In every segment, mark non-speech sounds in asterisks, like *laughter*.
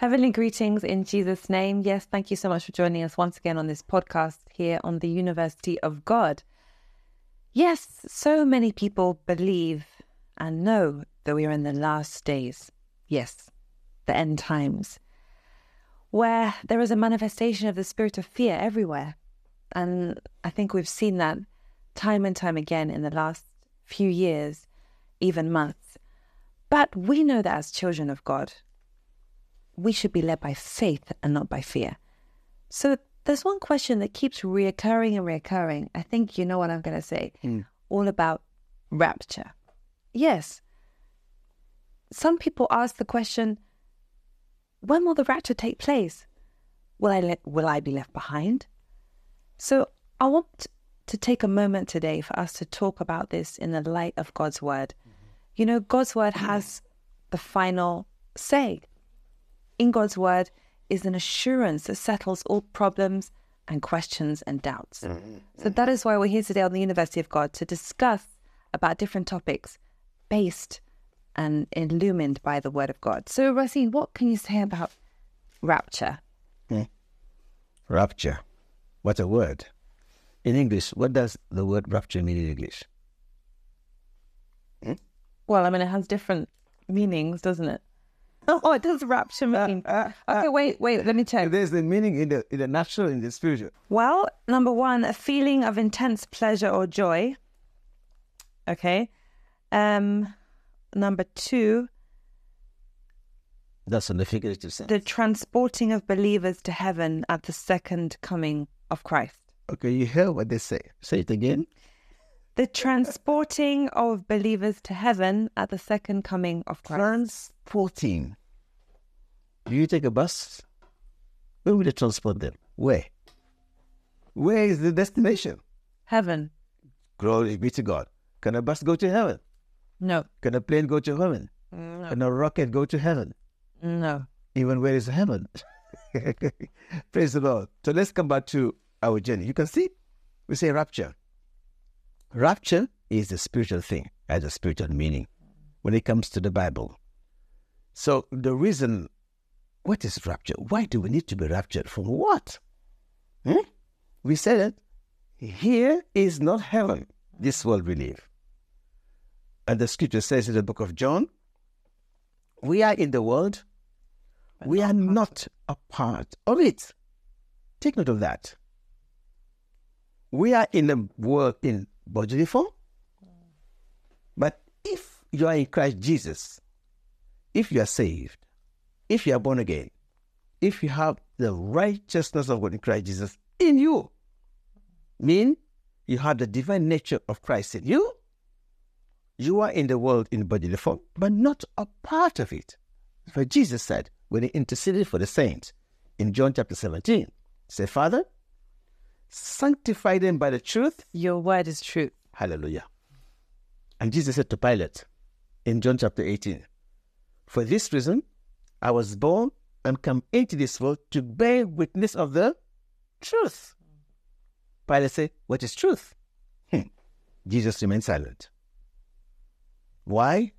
Heavenly greetings in Jesus' name. Yes, thank you so much for joining us once again on this podcast here on the University of God. Yes, so many people believe and know that we are in the last days. Yes, the end times, where there is a manifestation of the spirit of fear everywhere. And I think we've seen that time and time again in the last few years, even months. But we know that as children of God, we should be led by faith and not by fear. So there's one question that keeps reoccurring and reoccurring. I think you know what I'm going to say. Mm. All about rapture. Yes. Some people ask the question, when will the rapture take place? Will I let, will I be left behind? So I want to take a moment today for us to talk about this in the light of God's word. You know, God's word has the final say. In God's word is an assurance that settles all problems and questions and doubts. Mm-hmm. So that is why we're here today on the University of God to discuss about different topics based and illumined by the word of God. So Racine, what can you say about rapture? Hmm. Rapture. What a word. In English, what does the word rapture mean in English? Hmm? Well, I mean, it has different meanings, doesn't it? *laughs* Oh, it does rapture mean. uh, okay, wait, wait, let me check. There's the meaning in the in the natural and the spiritual. Well, number one, a feeling of intense pleasure or joy. Okay. Um, number two, That's in the figurative sense. the transporting of believers to heaven at the second coming of Christ. okay, you hear what they say. Say it again. The transporting of believers to heaven at the second coming of Christ. Transporting. Do you take a bus? Where will they transport them? Where? Where is the destination? Heaven. Glory be to God. Can a bus go to heaven? No. Can a plane go to heaven? No. Can a rocket go to heaven? No. Even where is heaven? *laughs* Praise the Lord. So let's come back to our journey. You can see, we say rapture. Rapture is a spiritual thing, has a spiritual meaning when it comes to the Bible. So the reason, what is rapture? Why do we need to be raptured? From what? Hmm? We said it. Here is not heaven, this world we live. And the scripture says in the book of John, we are in the world, we are not a part of it. Take note of that. We are in the world in bodily form, but if you are in Christ Jesus, if you are saved, if you are born again, if you have the righteousness of God in Christ Jesus in you, mean you have the divine nature of Christ in you, you are in the world in bodily form, but not a part of it. For Jesus said, when he interceded for the saints in John chapter 17, say, Father, sanctify them by the truth. Your word is truth. Hallelujah. And Jesus said to Pilate in John chapter 18, For this reason I was born and come into this world to bear witness of the truth. Pilate said, What is truth? Hmm. Jesus remained silent. Why?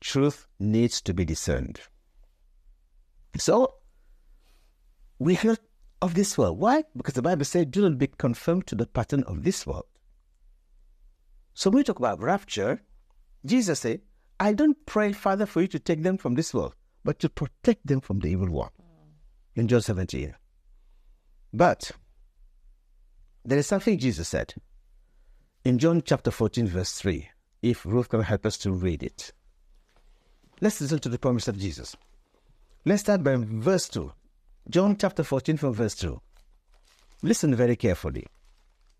Truth needs to be discerned. So, we are of this world. Why? Because the Bible says, do not be conformed to the pattern of this world. So when we talk about rapture, Jesus said, I don't pray, Father, for you to take them from this world, but to protect them from the evil one. Mm. In John 17. But there is something Jesus said in John chapter 14, verse 3. If Ruth can help us to read it. Let's listen to the promise of Jesus. Let's start by verse 2. John chapter 14 from verse 2. Listen very carefully.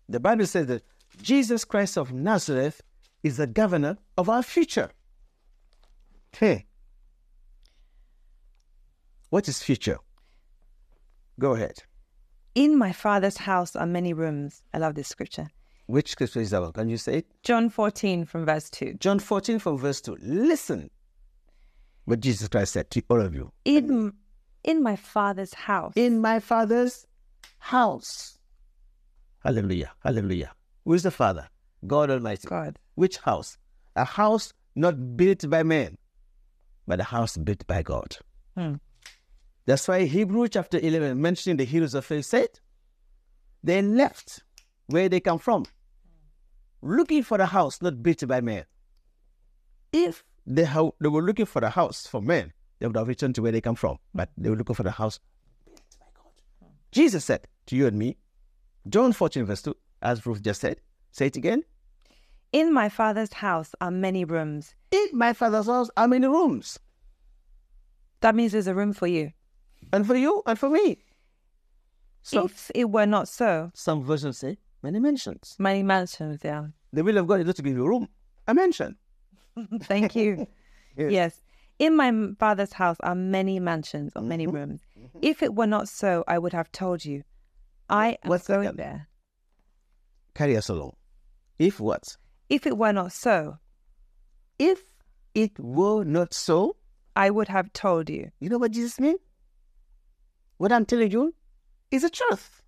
The Bible says that Jesus Christ of Nazareth is the governor of our future. Hey. What is future? Go ahead. In my father's house are many rooms. I love this scripture. Which scripture is that one? Can you say it? John 14 from verse 2. John 14 from verse 2. Listen what Jesus Christ said to all of you. In in my father's house. In my father's house. Hallelujah. Hallelujah. Who is the Father? God Almighty. God. Which house? A house not built by man, but a house built by God. Hmm. That's why Hebrew chapter 11, mentioning the heroes of faith, said they left where they come from, looking for a house not built by man. If they, ha- they were looking for a house for men, they would have returned to where they come from, but they were looking for the house built by God. Jesus said to you and me, John 14, verse 2, as Ruth just said, say it again. In my father's house are many rooms. In my father's house are many rooms, That means there's a room for you. And for you and for me. Some, if it were not so, some versions say many mansions. many mansions, yeah. The will of God is not to give you a room, a mansion. *laughs* Thank you. *laughs* Yes. yes. In my father's house are many mansions or many mm-hmm. rooms. If it were not so, I would have told you. I am What's going there. Carry us along. If what? If it were not so, If it were not so, I would have told you. you know what Jesus means? What I'm telling you is the truth.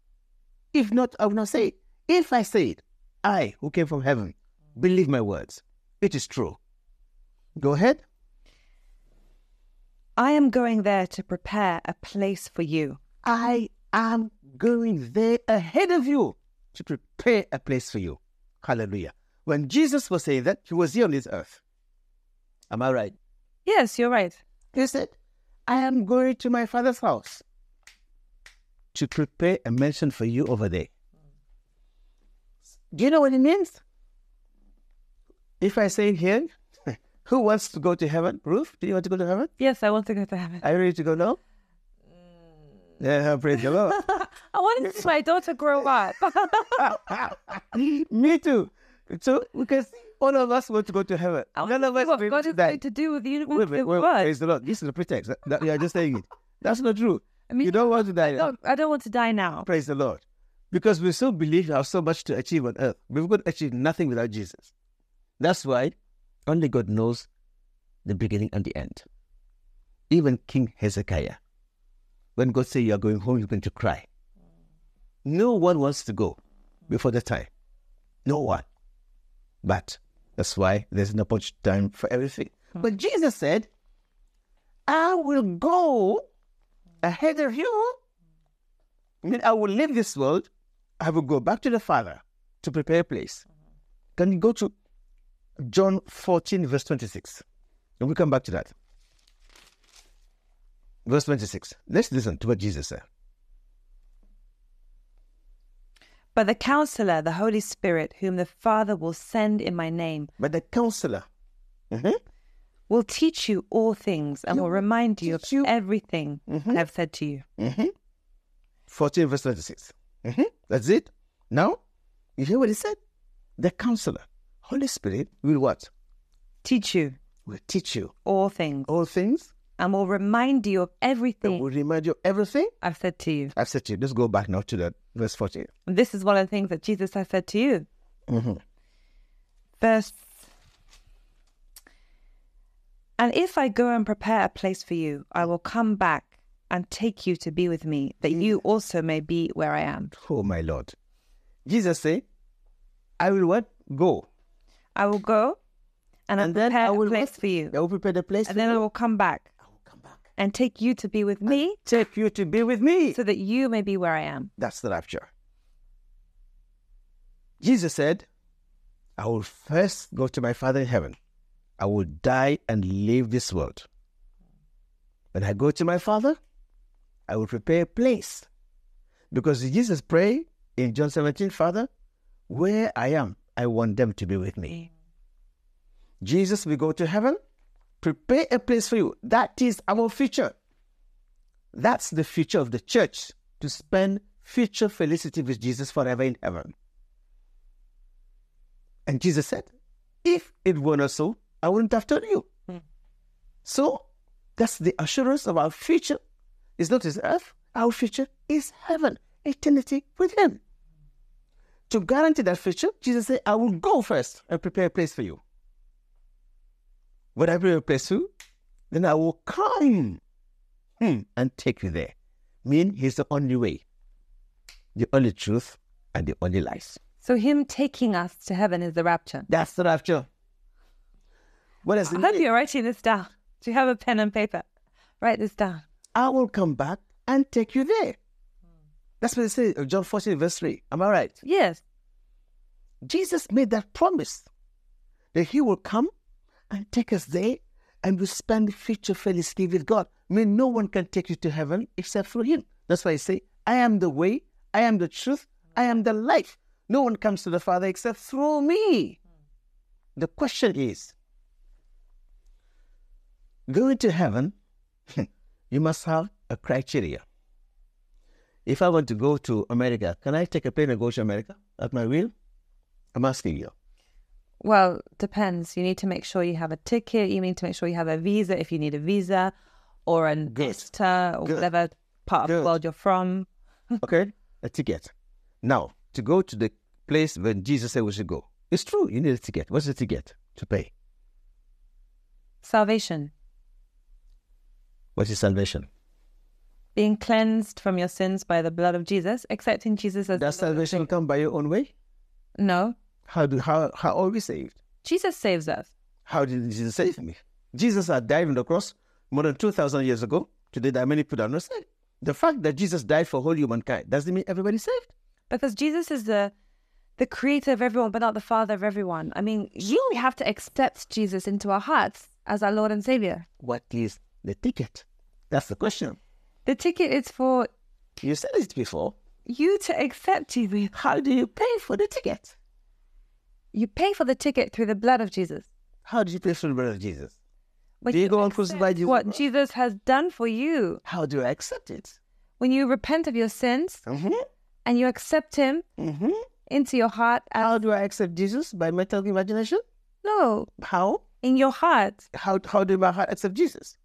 If not, I will not say it. If I say it, I, who came from heaven, believe my words. It is true. Go ahead. I am going there to prepare a place for you. I am going there ahead of you to prepare a place for you. Hallelujah. When Jesus was saying that, he was here on this earth. Am I right? Yes, you're right. He said, I am going to my father's house to prepare a mansion for you over there. Do you know what it means? If I say it here, *laughs* who wants to go to heaven? Ruth, do you want to go to heaven? Yes, I want to go to heaven. Are you ready to go now? Mm. Yeah, praise the Lord. *laughs* I want to see my daughter grow up. *laughs* Me too. So we can see all of us want to go to heaven. I want None to of see us what want God is going to do with you. Wait, With wait, the wait, praise the Lord. This is a pretext. That, that- you are just saying it. That's not true. I mean, you don't want to die. I don't, I don't want to die now. Praise the Lord. Because we still believe we have so much to achieve on earth. We've got to achieve nothing without Jesus. That's why only God knows the beginning and the end. Even King Hezekiah, when God said you are going home, you're going to cry. No one wants to go before the time. No one. But that's why there's an opportunity time for everything. Hmm. But Jesus said, I will go ahead of you I mean, I will leave this world. I will go back to the Father to prepare a place. Can you go to John 14, verse 26? And we'll come back to that. Verse 26. Let's listen to what Jesus said. But the counselor, the Holy Spirit, whom the Father will send in my name, But the counselor, Mhm. Will teach you all things and will remind you of you- everything Mhm. I've said to you. Mhm. 14, verse 26. Mhm. That's it. Now, you hear what he said? The counselor, Holy Spirit, will what? Teach you Will teach you all things all things. and will remind you of everything will remind you of everything I've said to you. I've said to you. Let's go back now to that verse 14. This is one of the things that Jesus has said to you. Mhm. Verse And if I go and prepare a place for you, I will come back and take you to be with me, that you also may be where I am. Oh my Lord. Jesus said, I will what? Go. I will go and, And then prepare I will a place what? for you. I will prepare the place And for then I will come back I will come back. and take you to be with me Take you to be with me. so that you may be where I am. That's the rapture. Jesus said, I will first go to my Father in heaven. I will die and leave this world. When I go to my Father, I will prepare a place. Because Jesus prayed in John 17, Father, where I am, I want them to be with me. Jesus will go to heaven, prepare a place for you. That is our future. That's the future of the church to spend future felicity with Jesus forever in heaven. And Jesus said, If it were not so, I wouldn't have told you. So that's the assurance of our future. It's not this earth, our future is heaven, eternity with Him. To guarantee that future, Jesus said, I will go first and prepare a place for you. When I prepare a place for you, then I will come hmm, and take you there. Mean He's the only way, the only truth, and the only life. So him taking us to heaven is the rapture. That's the rapture. Does I hope you're writing this down. Do you have a pen and paper? Write this down. I will come back and take you there. Hmm. That's what it says, John 14, verse 3. Am I right? Yes. Jesus made that promise that he will come and take us there and we spend the future felicity with God. I mean, no one can take you to heaven except through him. That's why I say, I am the way, I am the truth, I am the life. No one comes to the Father except through me. Hmm. The question is going to heaven, *laughs* you must have a criteria. If I want to go to America, can I take a plane and go to America at my will? I'm asking you. Well, depends. You need to make sure you have a ticket. You need to make sure you have a visa if you need a visa or an Good. visitor or Good. whatever part of the world you're from. *laughs* Okay? A ticket. Now, to go to the place where Jesus said we should go. It's true, you need a ticket. What's the ticket to pay? Salvation. What is salvation? Being cleansed from your sins by the blood of Jesus, accepting Jesus as Does the Lord and salvation come by your own way? No. How do how how are we saved? Jesus saves us. How did Jesus save me? Jesus had died on the cross more than two thousand years ago. Today there are many people that are not saved. The fact that Jesus died for whole humankind doesn't mean everybody's saved. Because Jesus is the the creator of everyone, but not the father of everyone. I mean, you we have to accept Jesus into our hearts as our Lord and Savior. What is the ticket? That's the question. The ticket is for You said it before. you to accept Jesus. How do you pay for the ticket? You pay for the ticket through the blood of Jesus. How do you pay for the blood of Jesus? When Do you go and crucify Jesus? What Jesus has done for you. How do I accept it? When you repent of your sins Mm-hmm. and you accept Him Mm-hmm. into your heart, as, How do I accept Jesus? By mental imagination? no, How? in your heart, How how do my heart accept Jesus?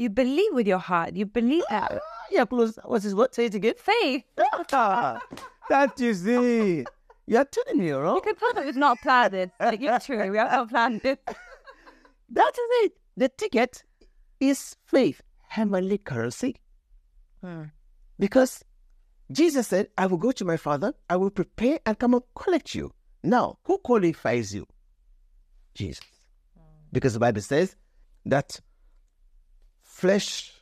You believe with your heart. You believe that Ah, yeah, close. What's his what? Say it again. faith. Ah, that you see. You're telling me, right? You put it, it's not planned. It's like, it's true. We have not planned it. *laughs* That is it. The ticket is faith, heavenly currency. Because Jesus said, I will go to my Father, I will prepare and come and collect you. Now, who qualifies you? Jesus. Because the Bible says that flesh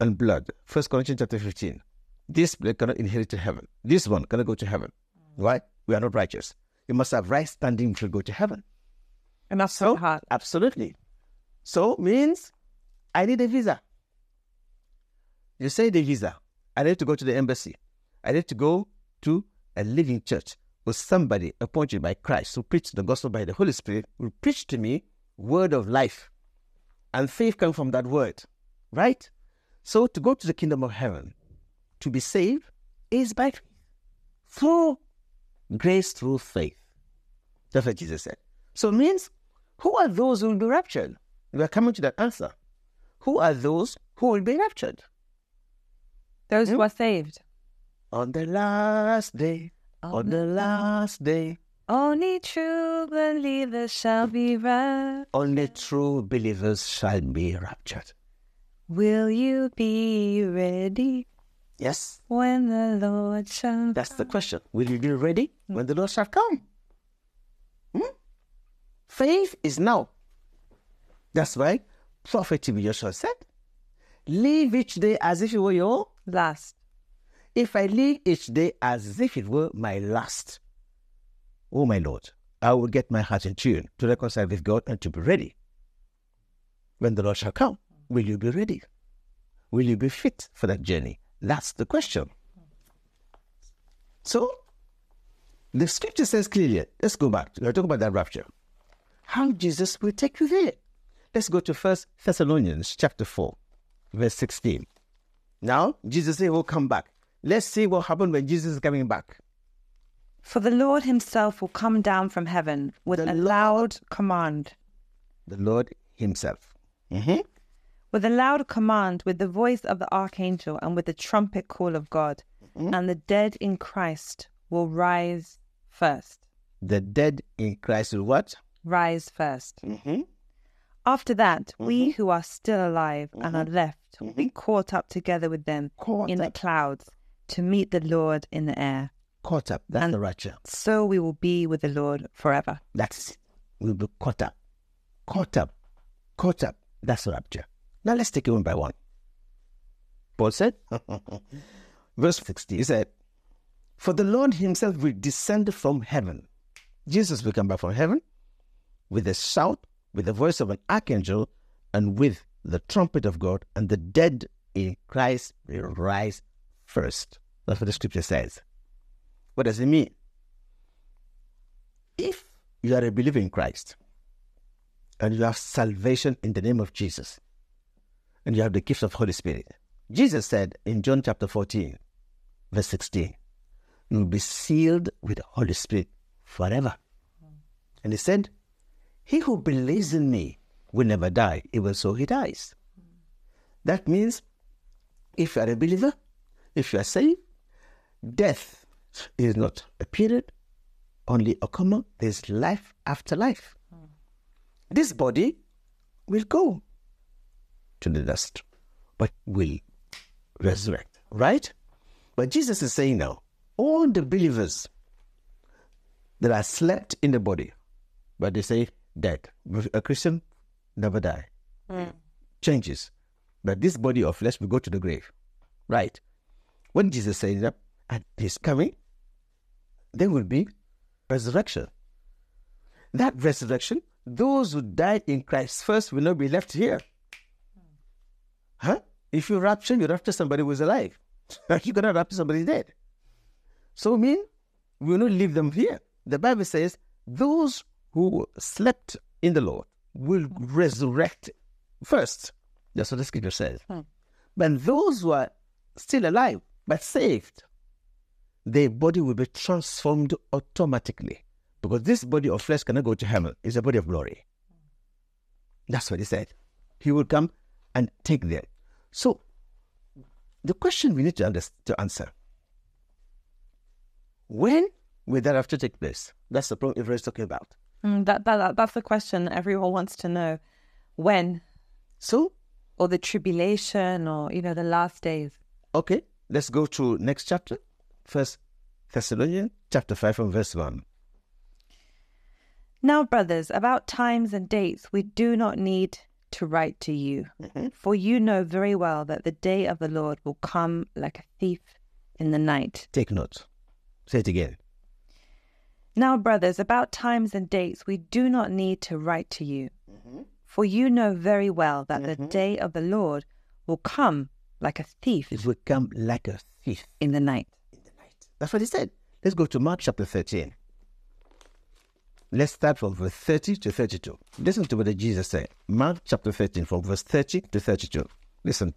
and blood, First Corinthians chapter 15, this blood cannot inherit to heaven. This one cannot go to heaven. Mm. Why? We are not righteous. You must have right standing to go to heaven. And that's so hard. Absolutely. So means I need a visa. You say the visa. I need to go to the embassy. I need to go to a living church with somebody appointed by Christ who preach the gospel by the Holy Spirit, who preach to me word of life. And faith comes from that word. Right? So to go to the kingdom of heaven, to be saved, is by faith. Through grace, through faith. That's what Jesus said. So it means who are those who will be raptured? We are coming to that answer. Who are those who will be raptured? Those Hmm? who are saved. On the last day, on the last day, Only true believers shall be raptured. only true believers shall be raptured. Will you be ready Yes, when the Lord shall that's the question. Will you be ready when the Lord shall come? Hmm? Faith is now. That's why Prophet. Joshua said, Live each day as if it were your last? If I live each day as if it were my last, oh my Lord, I will get my heart in tune to reconcile with God and to be ready. When the Lord shall come, will you be ready? Will you be fit for that journey? That's the question. So, the scripture says clearly, let's go back. We're talking about that rapture. How Jesus will take you there. Let's go to First Thessalonians chapter 4, verse 16. Now, Jesus said, We'll come back. Let's see what happened when Jesus is coming back. For the Lord himself will come down from heaven with The a loud command, The Lord Himself. Mhm. with a loud command, with the voice of the archangel, and with the trumpet call of God. And the dead in Christ will rise first. The dead in Christ will what? Rise first. Mm-hmm. After that, we who are still alive and are left will be caught up together with them Caught in the clouds to meet the Lord in the air. Caught up. That's And- the rapture. So we will be with the Lord forever. That's it. We'll be caught up. Caught up. Caught up. That's the rapture. Now let's take it one by one. Paul said, *laughs* verse 60, he said, For the Lord himself will descend from heaven. Jesus will come back from heaven with a shout, with the voice of an archangel, and with the trumpet of God, and the dead in Christ will rise first. That's what the scripture says. What does it mean? If you are a believer in Christ and you have salvation in the name of Jesus and you have the gift of Holy Spirit, Jesus said in John chapter 14, verse 16, you will be sealed with the Holy Spirit forever. And he said, He who believes in me will never die, even so he dies. That means if you are a believer, if you are saved, death is not a period, only a comma. There's life after life. Hmm. This body will go to the dust, but will resurrect, right? But Jesus is saying now, all the believers that are slept in the body, but they say dead. A Christian never die. Hmm. Changes. But this body of flesh will go to the grave. Right. When Jesus says that and he's coming, there will be resurrection. That resurrection, those who died in Christ first will not be left here. Huh? If you rapture, you rapture somebody who's alive. *laughs* You're gonna rapture somebody dead. So mean, we will not leave them here. The Bible says those who slept in the Lord will resurrect first. That's what the scripture says. Hmm. But those who are still alive but saved, their body will be transformed automatically. Because this body of flesh cannot go to heaven. It's a body of glory. That's what he said. He will come and take them. So the question we need to, under- to answer when will that have to take place? That's the problem everyone's talking about. Mm, that, that, that that's the question everyone wants to know. When So, or the tribulation or you know the last days. okay, let's go to next chapter. First Thessalonians chapter 5 from verse 1. Now, brothers, about times and dates we do not need to write to you, mm-hmm. for you know very well that the day of the Lord will come like a thief in the night. Take note. Say it again. Now, brothers, about times and dates we do not need to write to you, mm-hmm. for you know very well that the mm-hmm. day of the Lord will come like a thief It will come like a thief in the night. In the night. That's what he said. Let's go to Mark chapter 13. Let's start from verse 30 to 32. Listen to what Jesus said. Mark chapter 13, from verse 30 to 32. Listen.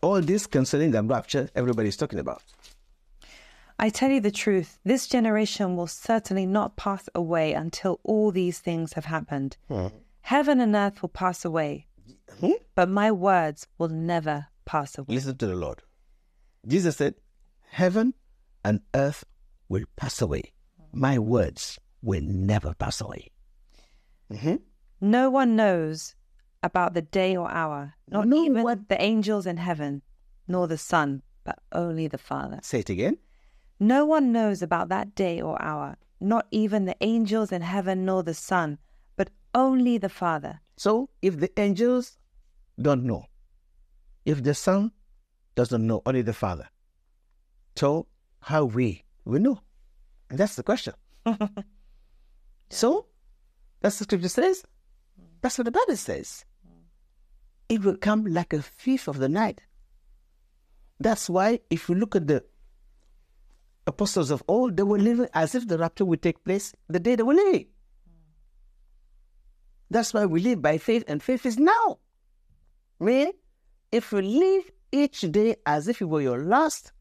All this concerning the rapture, everybody's talking about. I tell you the truth, this generation will certainly not pass away until all these things have happened. Hmm. Heaven and earth will pass away, hmm? but my words will never pass away. Listen to the Lord. Jesus said, Heaven and earth will pass away. My words will never pass away. Mm-hmm. No one knows about the day or hour, not No even one- the angels in heaven, nor the Son, but only the Father. Say it again. No one knows about that day or hour, not even the angels in heaven, nor the Son, but only the Father. So if the angels don't know, if the Son doesn't know, only the Father. So how we will know? And that's the question. *laughs* So that's the scripture says. That's what the Bible says. It will come like a thief of the night. That's why if you look at the apostles of old, they were living as if the rapture would take place the day they were living. That's why we live by faith, and faith is now. Mean, if you live each day as if it were your last,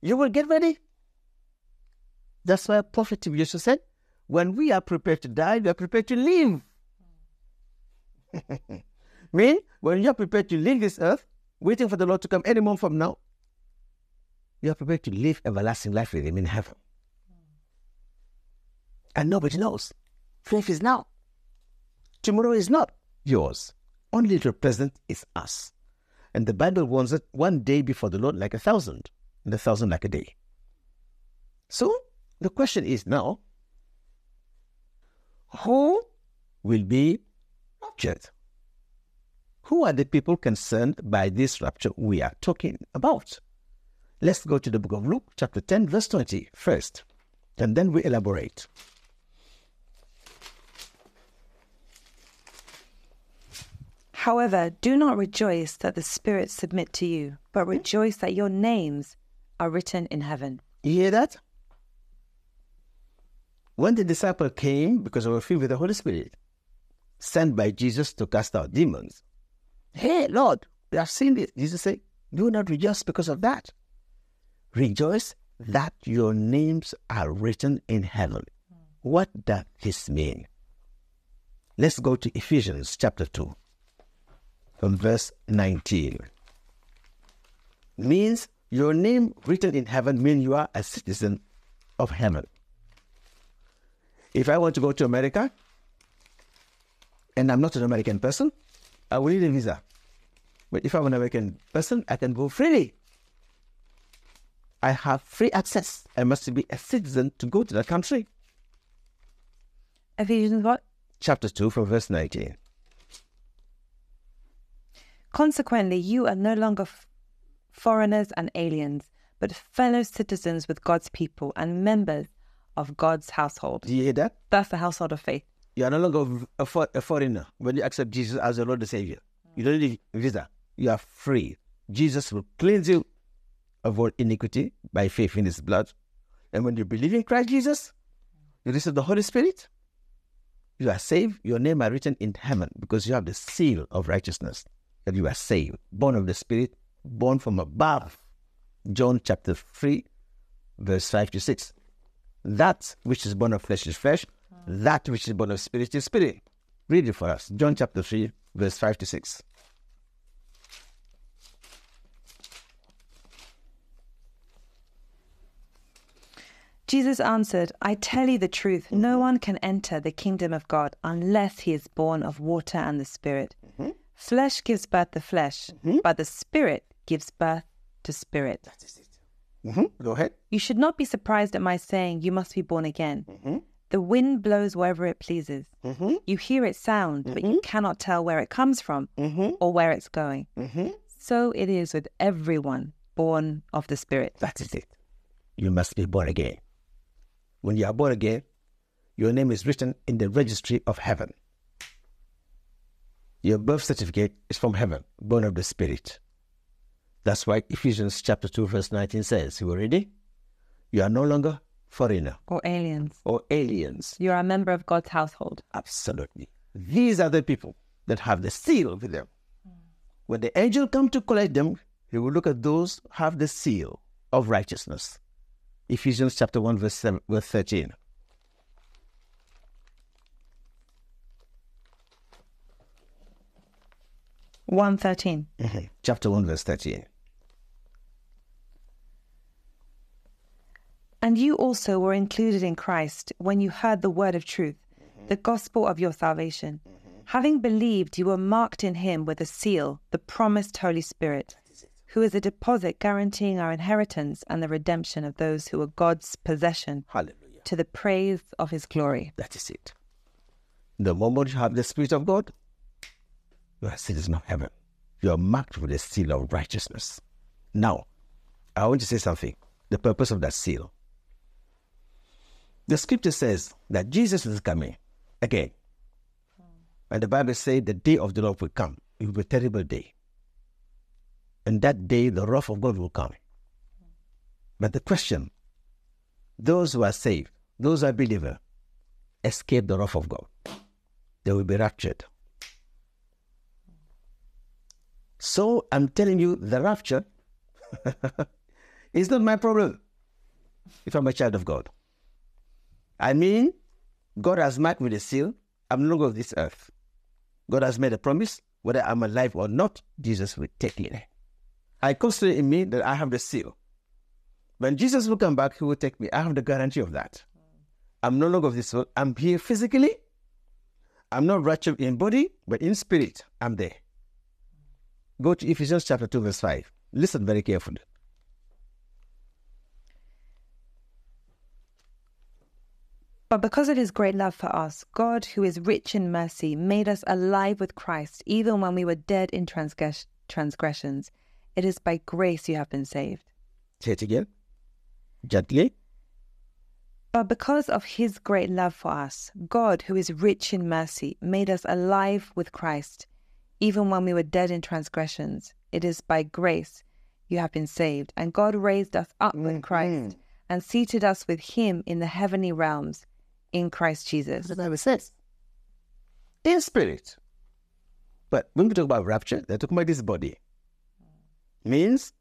you will get ready. That's why Prophet Joshua said, when we are prepared to die, we are prepared to live. *laughs* Mean, when you are prepared to leave this earth, waiting for the Lord to come any moment from now, you are prepared to live everlasting life with Him in heaven. And nobody knows. Faith is now. Tomorrow is not yours. Only the present is us. And the Bible warns that one day before the Lord like a thousand, and a thousand like a day. So the question is now, who will be raptured? Who are the people concerned by this rapture we are talking about? Let's go to the book of Luke, chapter 10, verse 20 first, and then we elaborate. However, do not rejoice that the spirits submit to you, but rejoice that your names are written in heaven. You hear that? When the disciple came because they were filled with the Holy Spirit, sent by Jesus to cast out demons, hey, Lord, we have seen this. Jesus said, do not rejoice because of that. Rejoice that your names are written in heaven. What does this mean? Let's go to Ephesians chapter 2, from verse 19. Means your name written in heaven means you are a citizen of heaven. If I want to go to America and I'm not an American person, I will need a visa. But if I'm an American person, I can go freely. I have free access. I must be a citizen to go to that country. Ephesians what? Chapter 2 from verse 19. Consequently, you are no longer foreigners and aliens, but fellow citizens with God's people and members of God's household. Do you hear that? That's the household of faith. You are no longer a, for, a foreigner when you accept Jesus as your Lord and Savior. You don't need a visa. You are free. Jesus will cleanse you of all iniquity by faith in his blood. And when you believe in Christ Jesus, you receive the Holy Spirit, you are saved. Your name are written in heaven because you have the seal of righteousness that you are saved, born of the Spirit, born from above. John chapter 3, verse 5 to 6. That which is born of flesh is flesh, that which is born of spirit is spirit. Read it for us. John chapter 3, verse 5 to 6. Jesus answered, I tell you the truth, no one can enter the kingdom of God unless he is born of water and the Spirit. Mm-hmm. Flesh gives birth to flesh, mm-hmm. but the Spirit gives birth to spirit. Mhm. Go ahead. You should not be surprised at my saying, You must be born again. Mm-hmm. The wind blows wherever it pleases. Mm-hmm. You hear its sound, but you mm-hmm. cannot tell where it comes from or where it's going. So it is with everyone born of the Spirit. That is it. You must be born again. When you are born again, your name is written in the registry of heaven. Your birth certificate is from heaven, born of the Spirit. That's why Ephesians chapter 2, verse 19 says, You were ready? You are no longer foreigner Or aliens. or aliens. You are a member of God's household. Absolutely. These are the people that have the seal with them. Hmm. When the angel comes to collect them, he will look at those who have the seal of righteousness. Ephesians chapter 1, verse, 7, verse 13. One thirteen. Mm-hmm. Chapter 1, verse 13. And you also were included in Christ when you heard the word of truth, mm-hmm. the gospel of your salvation. Mm-hmm. Having believed, you were marked in him with a seal, the promised Holy Spirit, who is a deposit guaranteeing our inheritance and the redemption of those who are God's possession Hallelujah. to the praise of his glory. That is it. The moment you have the Spirit of God, you are a citizen of heaven. You are marked with the seal of righteousness. Now, I want to say something. The purpose of that seal. The scripture says that Jesus is coming again. And the Bible says the day of the Lord will come. It will be a terrible day. And that day, the wrath of God will come. But the question those who are saved, those who are believers, escape the wrath of God. They will be raptured. So I'm telling you, the rapture *laughs* is not my problem if I'm a child of God. I mean, God has marked with a seal. I'm no longer of this earth. God has made a promise. Whether I'm alive or not, Jesus will take me. I consider in me that I have the seal. When Jesus will come back, he will take me. I have the guarantee of that. I'm no longer of this world. I'm here physically. I'm not raptured in body, but in spirit, I'm there. Go to Ephesians chapter 2, verse 5. Listen very carefully. But because of his great love for us, God, who is rich in mercy, made us alive with Christ, even when we were dead in transgress- transgressions. It is by grace you have been saved. Say it again. Gently. But because of his great love for us, God, who is rich in mercy, made us alive with Christ, even when we were dead in transgressions. It is by grace you have been saved. And God raised us up with mm-hmm. Christ and seated us with him in the heavenly realms in Christ Jesus. the Bible says. In spirit. But when we talk about rapture, they're talking about this body. Means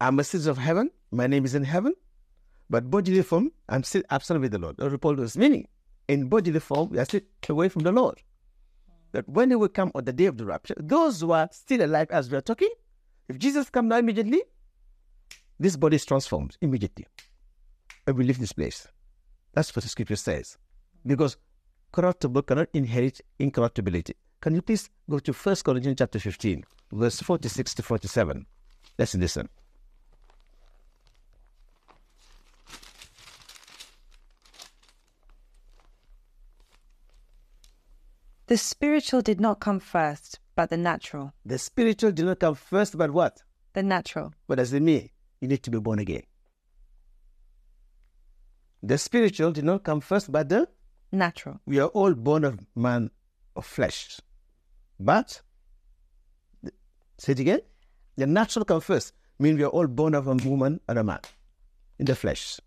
I'm a citizen of heaven, my name is in heaven, but bodily form, I'm still absent with the Lord. That's what Paul was meaning. In bodily form, we are still away from the Lord. That when he will come on the day of the rapture, those who are still alive as we are talking, if Jesus comes now immediately, this body is transformed immediately. And we leave this place. That's what the scripture says. Because corruptible cannot inherit incorruptibility. Can you please go to 1 Corinthians chapter 15, verse 46 to 47? Let's listen. The spiritual did not come first, but the natural. The spiritual did not come first, but what? The natural. What does it mean? You need to be born again. The spiritual did not come first, but the Natural. we are all born of man of flesh. But say it again. The natural come first. Mean we are all born of a woman and a man in the flesh.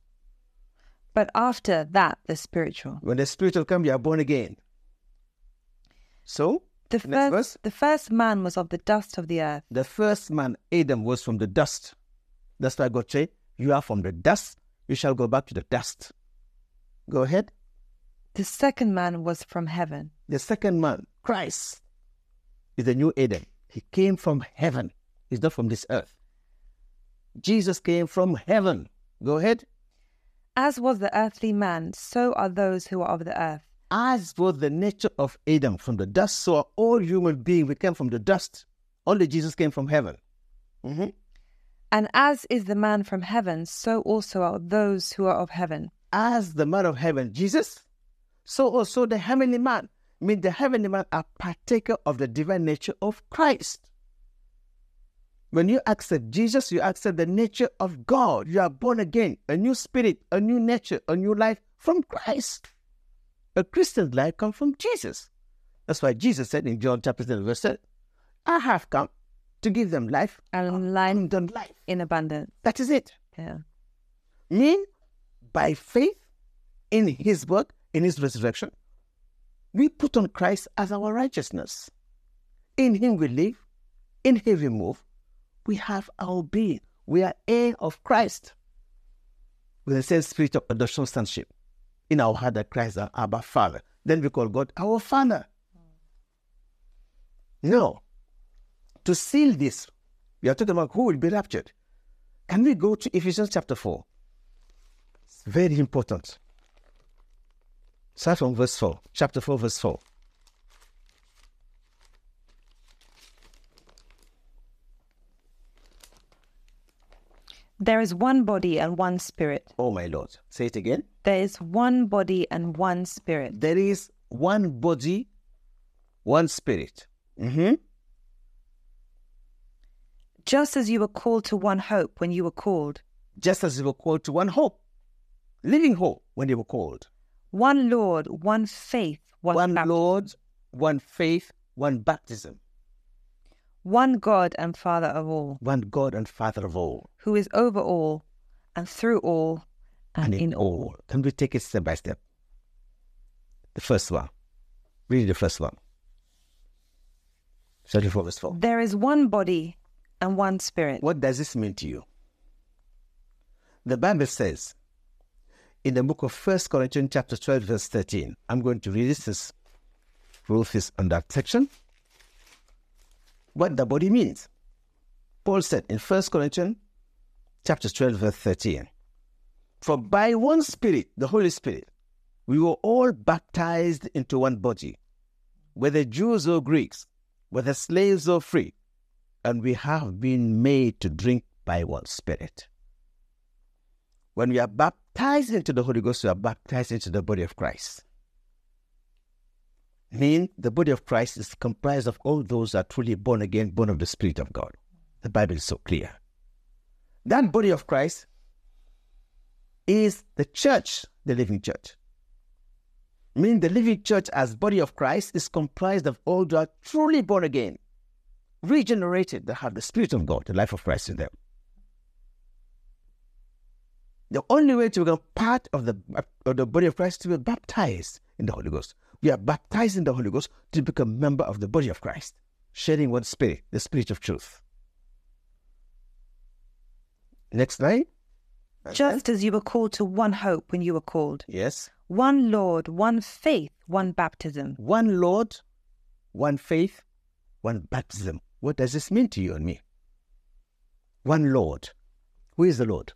But after that, the spiritual. When the spiritual come, you are born again. So The first, the first man was of the dust of the earth, the first man, Adam, was from the dust. That's why God said, You are from the dust, you shall go back to the dust. Go ahead. the second man was from heaven. The second man, Christ, is the new Adam. He came from heaven. He's not from this earth. Jesus came from heaven. Go ahead. As was the earthly man, so are those who are of the earth. As was the nature of Adam from the dust, so are all human beings. We came from the dust. Only Jesus came from heaven. Mhm. And as is the man from heaven, so also are those who are of heaven. As the man of heaven, Jesus, so also the heavenly man. I mean, the heavenly man are partaker of the divine nature of Christ. When you accept Jesus, you accept the nature of God. You are born again, a new spirit, a new nature, a new life from Christ. A Christian life comes from Jesus. That's why Jesus said in John chapter 10, verse 7, I have come to give them life And life life. in abundance. That is it. Yeah. mean by faith in his work, in his resurrection, we put on Christ as our righteousness. In him we live, in him we move, we have our being. We are heir of Christ. With the same spirit of adoption sonship in our heart that Christ is our Abba Father. Then we call God our Father. Mm. No. To seal this, we are talking about who will be raptured. Can we go to Ephesians chapter 4? It's very important. Start from verse 4, chapter 4, verse 4. There is one body and one spirit. Oh, my Lord. Say it again. There is one body and one spirit. There is one body, one spirit. Mhm. Just as you were called to one hope when you were called, Just as you were called to one hope, living hope when you were called. one Lord, one faith, one, One baptism, Lord, one faith, one baptism, one God and Father of all, one God and Father of all, who is over all and through all and, in all. Can we take it step by step? The first one. Read the first one. 34 verse 4. There is one body and one spirit. What does this mean to you? The Bible says in the book of First Corinthians chapter 12 verse 13. I'm going to read this is on that section. What the body means. Paul said in First Corinthians chapter 12 verse 13. For by one spirit, the Holy Spirit, we were all baptized into one body, whether Jews or Greeks, whether slaves or free, and we have been made to drink by one spirit. When we are baptized into the Holy Ghost, we are baptized into the body of Christ. Mean the body of Christ is comprised of all those that are truly born again, born of the Spirit of God. The Bible is so clear. That body of Christ is the church, the living church. Mean the living church as body of Christ is comprised of all that are truly born again, regenerated, that have the Spirit of God, the life of Christ in them. The only way to become part of the, of the body of Christ is to be baptized in the Holy Ghost. We are baptized in the Holy Ghost to become a member of the body of Christ, sharing one spirit, the spirit of truth. Next slide. Just as you were called to one hope when you were called, Yes. one Lord, one faith, one baptism. One Lord, one faith, one baptism. What does this mean to you and me? One Lord. Who is the Lord?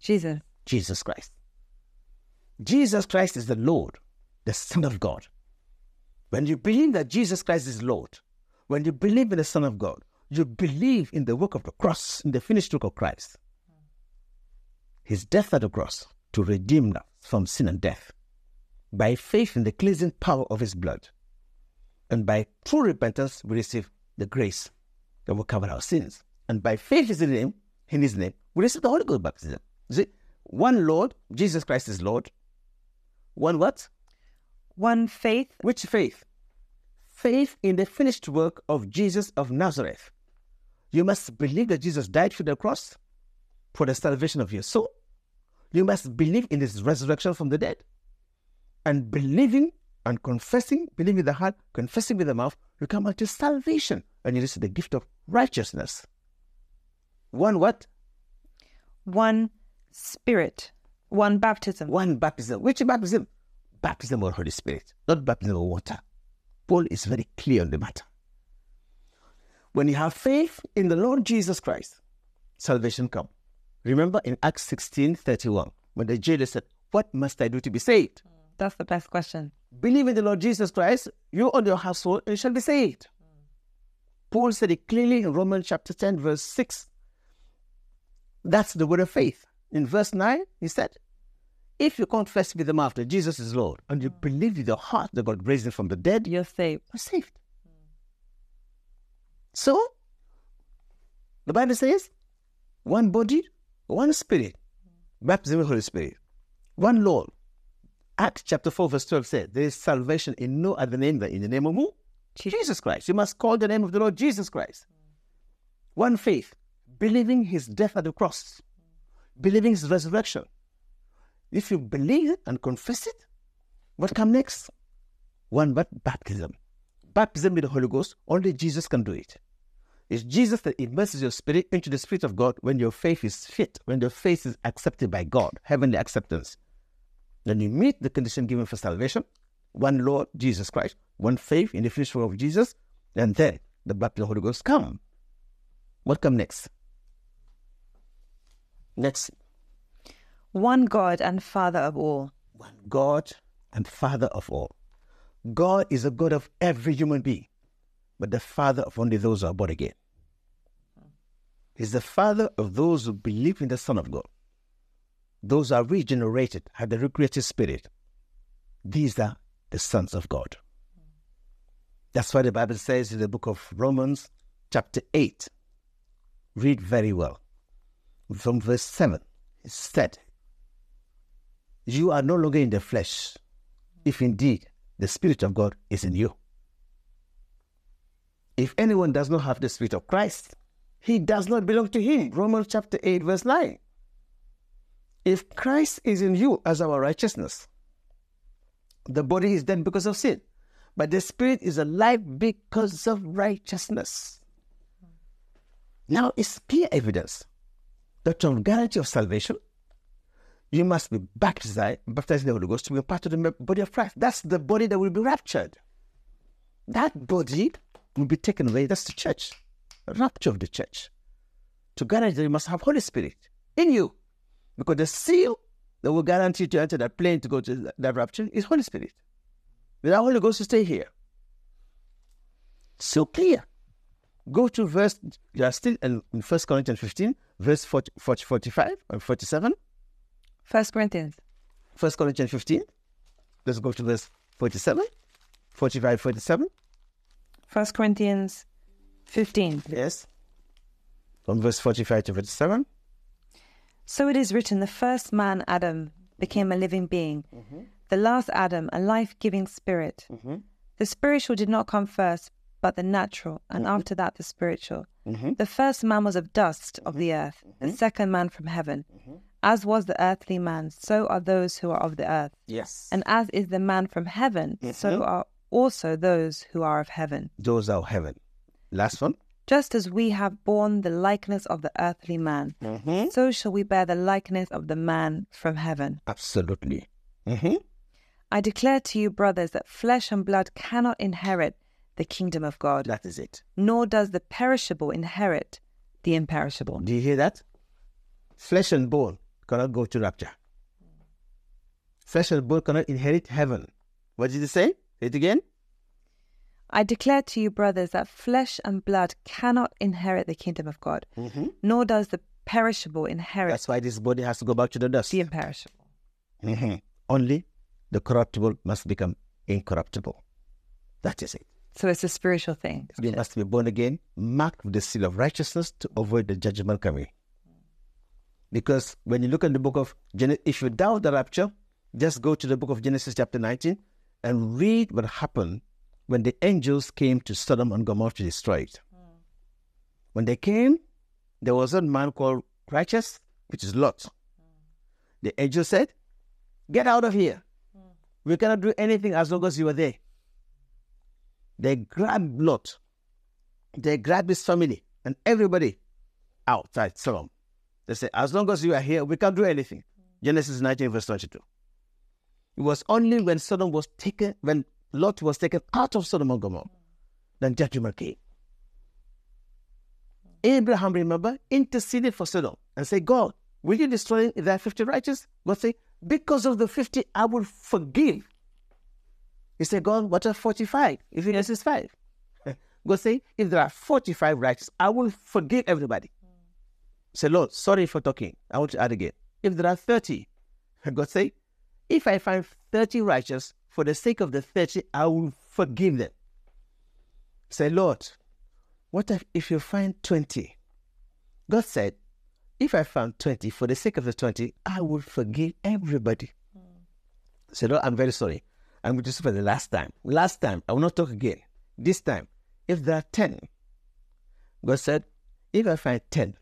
Jesus. Jesus Christ. Jesus Christ is the Lord, the Son of God. When you believe that Jesus Christ is Lord, when you believe in the Son of God, you believe in the work of the cross, in the finished work of Christ. His death at the cross to redeem us from sin and death. By faith in the cleansing power of his blood. And by true repentance, we receive the grace that will cover our sins. And by faith in his name, in his name, we receive the Holy Ghost baptism. You see, one Lord, Jesus Christ is Lord. One what? One faith, Which faith? Faith in the finished work of Jesus of Nazareth. You must believe that Jesus died for the cross for the salvation of your soul. You must believe in his resurrection from the dead. And believing and confessing, believing with the heart, confessing with the mouth, you come unto salvation and you receive the gift of righteousness. One what? one spirit, one baptism. One baptism. Which baptism? Baptism of Holy Spirit, not baptism of water. Paul is very clear on the matter. When you have faith in the Lord Jesus Christ, salvation come. Remember in Acts 16 31, when the jailer said, What must I do to be saved? That's the best question. Believe in the Lord Jesus Christ, you and your household, and you shall be saved. Mm. Paul said it clearly in Romans chapter 10, verse 6. That's the word of faith. In verse 9, he said, If you confess with the mouth that Jesus is Lord, and you mm. believe with your heart that God raised him from the dead, You're saved. you're saved. Mm. So, the Bible says, one body, one spirit, baptism with the Holy Spirit, one Lord. Acts chapter 4, verse 12 says, There is salvation in no other name than in the name of who? Jesus Christ. You must call the name of the Lord Jesus Christ. One faith, believing his death at the cross, believing his resurrection. If you believe it and confess it, what comes next? One but baptism. Baptism with the Holy Ghost, only Jesus can do it. It's Jesus that immerses your spirit into the Spirit of God when your faith is fit, when your faith is accepted by God, heavenly acceptance. Then you meet the condition given for salvation one Lord, Jesus Christ, one faith in the finished work of Jesus, and then the baptism of the Holy Ghost come. What come next? Next, One God and Father of all. one God and Father of all. God is a God of every human being, but the Father of only those who are born again. He's the Father of those who believe in the Son of God. Those who are regenerated, have the recreated spirit. These are the sons of God. That's why the Bible says in the book of Romans, chapter 8, read very well. From verse 7, it said, You are no longer in the flesh, if indeed the Spirit of God is in you. If anyone does not have the Spirit of Christ, he does not belong to him. Romans chapter 8, verse 9. If Christ is in you as our righteousness, the body is dead because of sin, but the spirit is alive because of righteousness. Now it's clear evidence that on guarantee of salvation, you must be baptized, baptized in the Holy Ghost to be a part of the body of Christ. That's the body that will be raptured. That body will be taken away. That's the church, the rapture of the church. To guarantee that you must have Holy Spirit in you, because the seal that will guarantee you to enter that plane to go to that rapture is Holy Spirit. Without Holy Ghost, you stay here. So clear. Go to verse, you are still in, in 1 Corinthians 15, verse 40, 40, 45 and 47. First Corinthians. First Corinthians 15. Let's go to verse 47, 45, 47. First Corinthians 15. Yes. From verse 45 to 47. So it is written, the first man, Adam, became a living being. Mm-hmm. The last Adam, a life giving spirit. Mm-hmm. The spiritual did not come first, but the natural, and mm-hmm. after that the spiritual. The first man was of dust of the earth, the second man from heaven. As was the earthly man, so are those who are of the earth. Yes. And as is the man from heaven, so are also those who are of heaven. those are heaven. Last one. Just as we have borne the likeness of the earthly man, so shall we bear the likeness of the man from heaven. Absolutely. hmm I declare to you, brothers, that flesh and blood cannot inherit the kingdom of God, That is it. nor does the perishable inherit the imperishable. Do you hear that? Flesh and bone cannot go to rapture. Flesh and bone cannot inherit heaven. What did he say? Say it again. I declare to you, brothers, that flesh and blood cannot inherit the kingdom of God, nor does the perishable inherit That's why this body has to go back to the dust. the imperishable. Mhm. Only the corruptible must become incorruptible. That is it. So it's a spiritual thing. You must be born again, marked with the seal of righteousness to avoid the judgment coming. Because when you look at the book of Genesis, if you doubt the rapture, just go to the book of Genesis chapter 19 and read what happened when the angels came to Sodom and Gomorrah to destroy it. When they came, there was a man called righteous, which is Lot. The angel said, Get out of here. We cannot do anything as long as you are there. They grabbed Lot. They grabbed his family and everybody outside Sodom. They said, As long as you are here, we can't do anything. Genesis 19, verse 22. It was only when Sodom was taken, when Lot was taken out of Sodom and Gomorrah, then judgment came. Abraham, remember, interceded for Sodom and said, God, will you destroy there 50 righteous? God said, Because of the 50, I will forgive. He said, God, what are 45? If it is 5. *laughs* God say, if there are 45 righteous, I will forgive everybody. Say, Lord, sorry for talking. I want to add again. If there are 30, *laughs* God say, if I find 30 righteous, for the sake of the 30, I will forgive them. Say, Lord, what if, if you find 20? God said, if I found 20, for the sake of the 20, I will forgive everybody. Hmm. Say, Lord, I'm very sorry. I'm going to say for the last time. Last time, I will not talk again. This time, if there are 10, God said, if I find 10,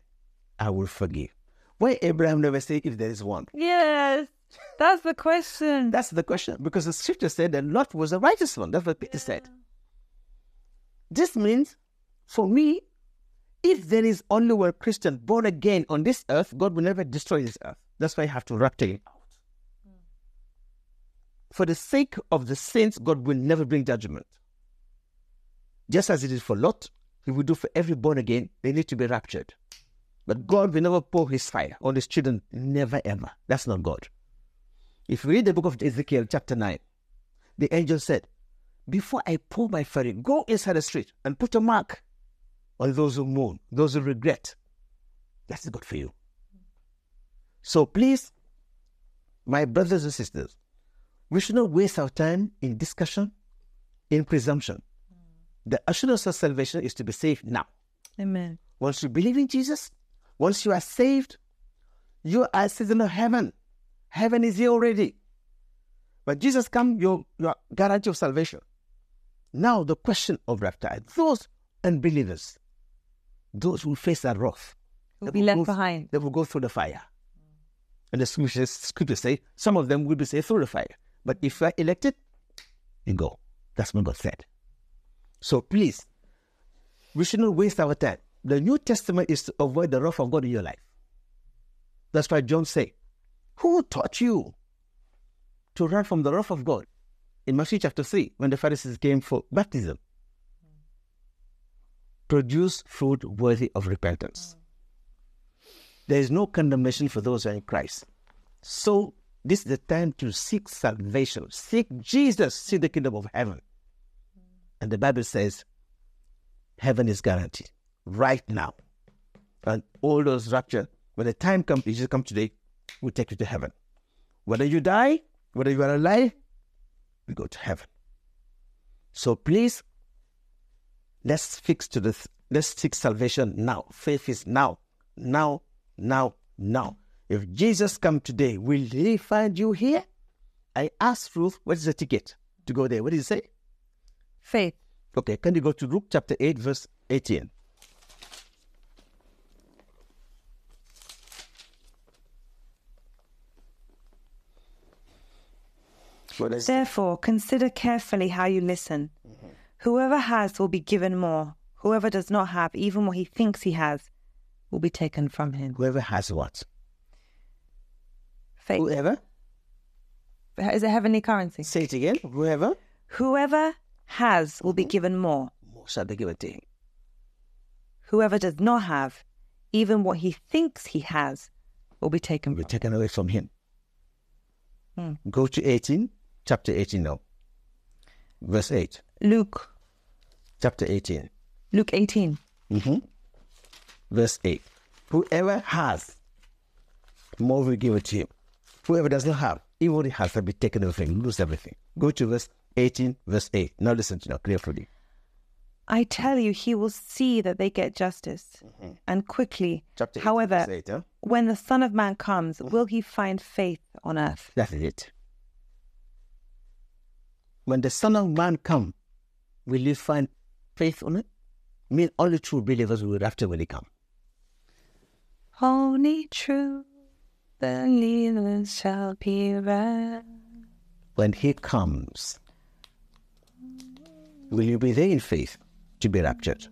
I will forgive. Why Abraham never say if there is one? Yes, that's the question. That's the question. Because the scripture said that Lot was a righteous one. That's what Peter said. This means, for me, if there is only one Christian born again on this earth, God will never destroy this earth. That's why I have to rapture it out. Hmm. For the sake of the saints, God will never bring judgment. Just as it is for Lot, He will do for every born again, they need to be raptured. But God will never pour His fire on His children. Never ever. That's not God. If you read the book of Ezekiel, chapter 9, the angel said, Before I pour my fire, go inside the street and put a mark on those who mourn, those who regret. That's good for you. So please, my brothers and sisters, we should not waste our time in discussion, in presumption. The assurance of salvation is to be saved now. Amen. Once you believe in Jesus, once you are saved, you are a citizen of heaven. Heaven is here already. When Jesus comes, you're, you're guarantee of salvation. Now the question of rapture, those unbelievers, those who face that wrath, Will be left go- behind. They will go through the fire. And the scriptures, scriptures say some of them will be saved through the fire. But if you are elected, you go. That's what God said. So please, we should not waste our time. The New Testament is to avoid the wrath of God in your life. That's why John said, Who taught you to run from the wrath of God? In Matthew chapter 3, when the Pharisees came for baptism, produce fruit worthy of repentance. There is no condemnation for those who are in Christ. So, this is the time to seek salvation. Seek Jesus, seek the kingdom of heaven. And the Bible says, heaven is guaranteed right now. And all those rapture, when the time comes, you just come today, will take you to heaven. Whether you die, whether you are alive, we go to heaven. So please, let's fix to the let's seek salvation now. Faith is now, now, now, now. If Jesus come today, will he find you here? I asked Ruth, what is the ticket to go there? What did he say? Faith. Okay, can you go to Luke chapter 8, verse 18? Therefore, consider carefully how you listen. Whoever has will be given more. Whoever does not have, even what he thinks he has, will be taken from him. Whoever has what? Faith. Whoever? Is it heavenly currency? Say it again. Whoever? Whoever has will be given more. More shall be given to him. Whoever does not have, even what he thinks he has, will be taken Will be taken away from him. Hmm. Go to 18, chapter 18 now. Verse 8. Luke. Chapter 18. Luke 18. Mm-hmm. Verse 8. Whoever has, more will give it to him. Whoever does not have, even what he has, will be taken away from him, lose everything. Go to verse 18, verse 8. Now listen to now clearly. I tell you, he will see that they get justice. And quickly, Chapter however, 8. Huh? when the Son of Man comes, will he find faith on earth? That is it. When the Son of Man come, will you find faith on it? I mean only true believers will after when he come. Only true believers shall be right. When he comes, will you be there in faith to be raptured?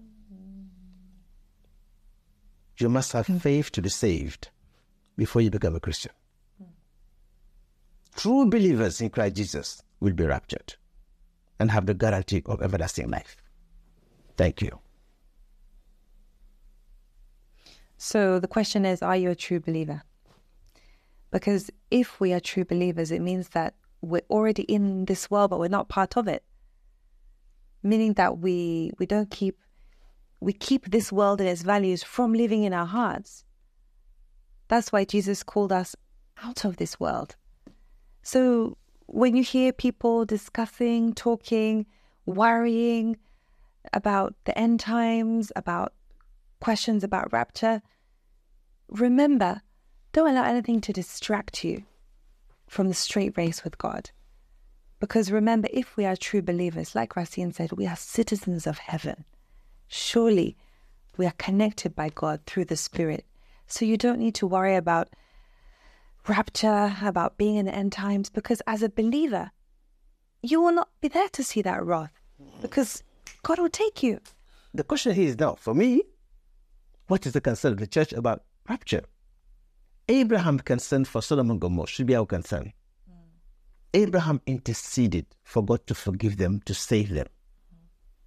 You must have hmm. faith to be saved before you become a Christian. True believers in Christ Jesus will be raptured and have the guarantee of everlasting life. Thank you. So the question is, are you a true believer? Because if we are true believers, it means that we're already in this world, but we're not part of it. Meaning that we we don't keep we keep this world and its values from living in our hearts. That's why Jesus called us out of this world. So when you hear people discussing, talking, worrying about the end times, about questions about rapture, remember, don't allow anything to distract you from the straight race with God. Because remember, if we are true believers, like Racine said, we are citizens of heaven. Surely we are connected by God through the Spirit. So you don't need to worry about rapture, about being in the end times, because as a believer, you will not be there to see that wrath because God will take you. The question here is now, for me, what is the concern of the church about rapture? Abraham concern for Sodom and Gomorrah should be our concern. Abraham interceded for God to forgive them, to save them.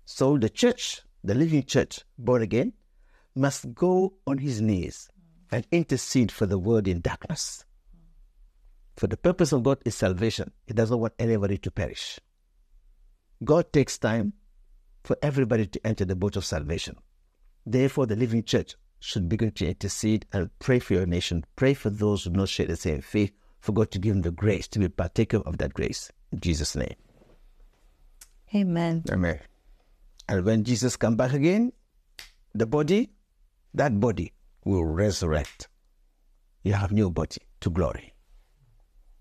So the church, the living church, born again, must go on his knees and intercede for the world in darkness. For the purpose of God is salvation. He doesn't want anybody to perish. God takes time for everybody to enter the boat of salvation. Therefore, the living church should begin to intercede and pray for your nation, pray for those who do not share the same faith, for God to give them the grace to be partaker of that grace. In Jesus' name. Amen. Amen. And when Jesus come back again, the body, that body will resurrect. You have new body to glory.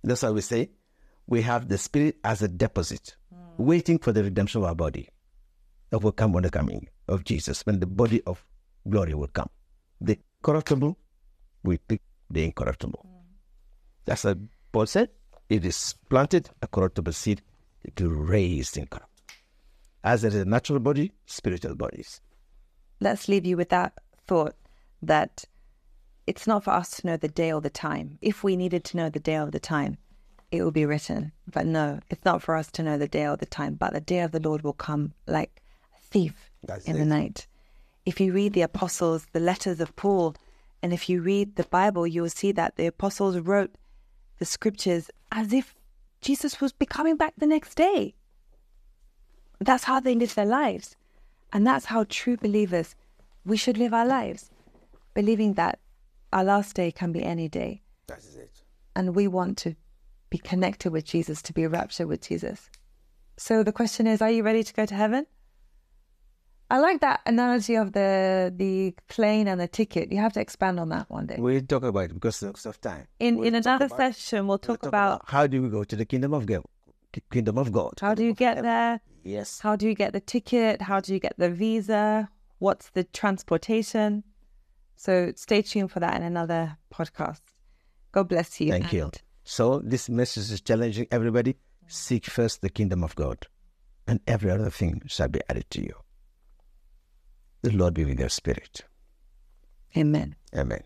That's why we say we have the spirit as a deposit, hmm. waiting for the redemption of our body that will come on the coming of Jesus, when the body of glory will come. The corruptible will pick the incorruptible. Hmm. That's what Paul said. It is planted a corruptible seed, it will raise incorruptible. As there is a natural body, spiritual bodies. Let's leave you with that thought that it's not for us to know the day or the time. If we needed to know the day or the time, it will be written. But no, it's not for us to know the day or the time, but the day of the Lord will come like a thief That's in it. the night. If you read the apostles, the letters of Paul, and if you read the Bible, you will see that the apostles wrote the scriptures as if Jesus was be coming back the next day. That's how they lived their lives. And that's how true believers, we should live our lives, believing that our last day can be any day. That is it. And we want to be connected with Jesus, to be raptured with Jesus. So the question is, are you ready to go to heaven? I like that analogy of the the plane and the ticket. You have to expand on that one day. We'll talk about it because of time. In We'll in another about- session, we'll we'll talk, talk about, how do we go to the kingdom of God. Kingdom of God. how do you get there, Yes. how do you get the ticket, how do you get the visa, what's the transportation. So stay tuned for that in another podcast. God bless you. Thank you. So this message is challenging everybody. Seek first the kingdom of God, and every other thing shall be added to you. The Lord be with your spirit. Amen. Amen.